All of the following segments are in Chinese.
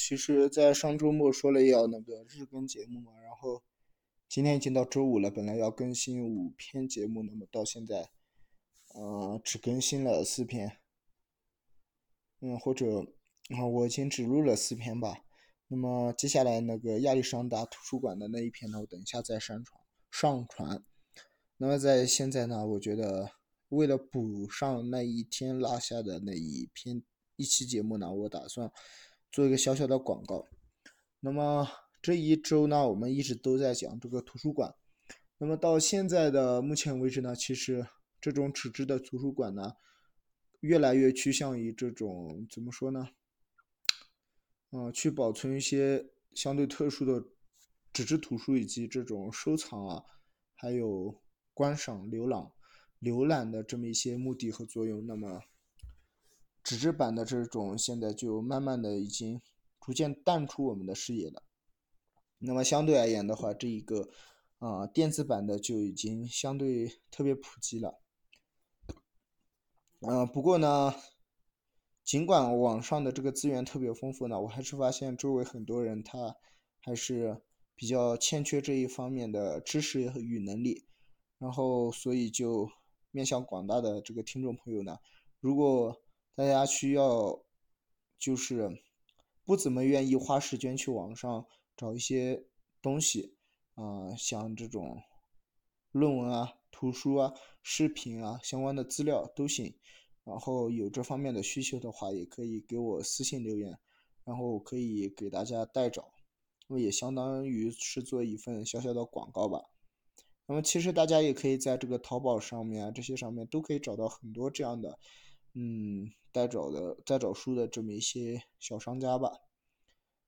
其实，在上周末说了要那个日更节目嘛，然后今天已经到周五了，本来要更新五篇节目，那么到现在，呃，只更新了四篇，嗯，或者啊，我已经只录了四篇吧。那么接下来那个亚历山大图书馆的那一篇呢，我等一下再上传上传。那么在现在呢，我觉得为了补上那一天落下的那一篇一期节目呢，我打算做一个小小的广告。那么这一周呢，我们一直都在讲这个图书馆。那么到现在的目前为止呢，其实这种纸质的图书馆呢，越来越趋向于这种怎么说呢？嗯，去保存一些相对特殊的纸质图书，以及这种收藏啊，还有观赏、浏览、浏览的这么一些目的和作用。那么，纸质版的这种现在就慢慢的已经逐渐淡出我们的视野了。那么相对而言的话，这一个啊电子版的就已经相对特别普及了。嗯，不过呢。尽管网上的这个资源特别丰富呢，我还是发现周围很多人他还是比较欠缺这一方面的知识与能力。然后，所以就面向广大的这个听众朋友呢，如果大家需要就是不怎么愿意花时间去网上找一些东西啊，像这种论文啊、图书啊、视频啊相关的资料都行。然后有这方面的需求的话，也可以给我私信留言，然后可以给大家代找，那么也相当于是做一份小小的广告吧。那么其实大家也可以在这个淘宝上面啊，这些上面都可以找到很多这样的，嗯，在找的在找书的这么一些小商家吧。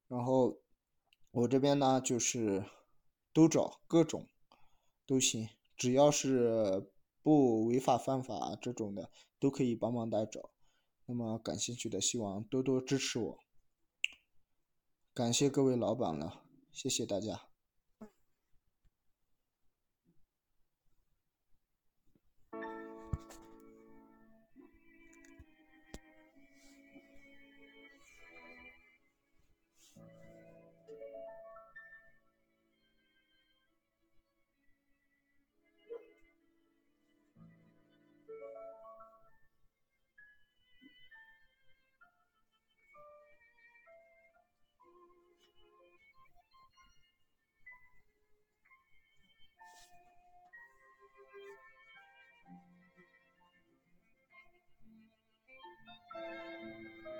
然后我这边呢，就是都找各种都行，只要是。不违法犯法这种的都可以帮忙代找，那么感兴趣的希望多多支持我，感谢各位老板了，谢谢大家。うん。